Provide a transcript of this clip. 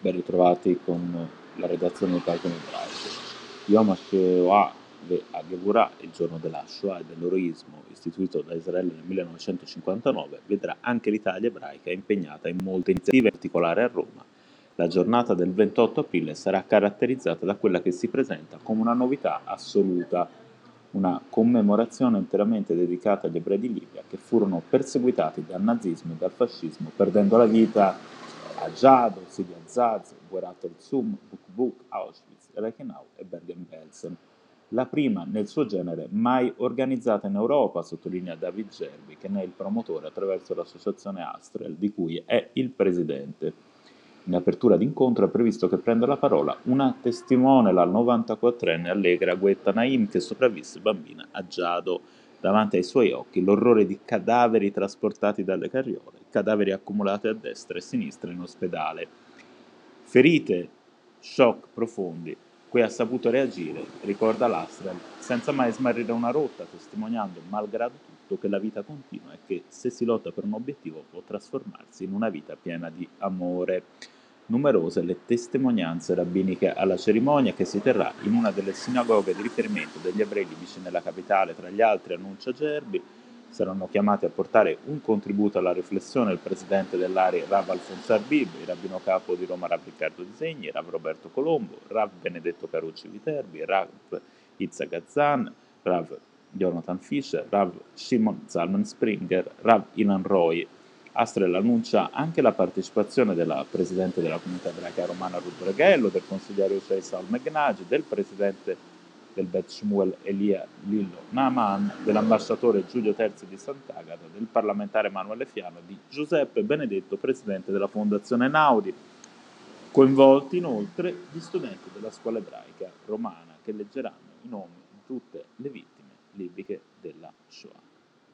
Ben ritrovati con la redazione di Pagine Ebraiche. Yom HaShoah Gevurah, il giorno della Shoah e dell'eroismo istituito da Israele nel 1959, vedrà anche l'Italia ebraica impegnata in molte iniziative, in particolare a Roma. La giornata del 28 aprile sarà caratterizzata da quella che si presenta come una novità assoluta, una commemorazione interamente dedicata agli ebrei di Libia che furono perseguitati dal nazismo e dal fascismo, perdendo la vita Ajado, Sidi Azaz, Guerat el-Zum, Bukbuk, Auschwitz, Reichenau e Bergen-Belsen. La prima nel suo genere mai organizzata in Europa, sottolinea David Gerbi, che ne è il promotore attraverso l'associazione Astrel, di cui è il presidente. In apertura d'incontro è previsto che prenda la parola una testimone, la 94enne Allegra Guetta Naim, che sopravvisse bambina a Giado davanti ai suoi occhi l'orrore di cadaveri trasportati dalle carriole, cadaveri accumulati a destra e a sinistra in ospedale. Ferite, shock profondi, cui ha saputo reagire, ricorda l'Astral, senza mai smarrire una rotta, testimoniando, malgrado tutto, che la vita continua e che se si lotta per un obiettivo può trasformarsi in una vita piena di amore numerose le testimonianze rabbiniche alla cerimonia che si terrà in una delle sinagoghe di riferimento degli ebrei libici nella capitale, tra gli altri annuncia Gerbi, saranno chiamati a portare un contributo alla riflessione il presidente dell'area Rav Alfonso Arbib, il rabbino capo di Roma Rav Riccardo Disegni, Rav Roberto Colombo, Rav Benedetto Carucci Viterbi, Rav Izza Gazzan, Rav Jonathan Fischer, Rav Shimon Zalman Springer, Rav Ilan Roy, Astrel annuncia anche la partecipazione della Presidente della Comunità Ebraica Romana Ruth Breghello, del consigliere Usai Sal Megnagi, del Presidente del Bet Shmuel Elia Lillo Naaman, dell'ambasciatore Giulio Terzi di Sant'Agata, del parlamentare Emanuele Fiano, di Giuseppe Benedetto, Presidente della Fondazione Naudi. Coinvolti inoltre gli studenti della scuola ebraica romana che leggeranno i nomi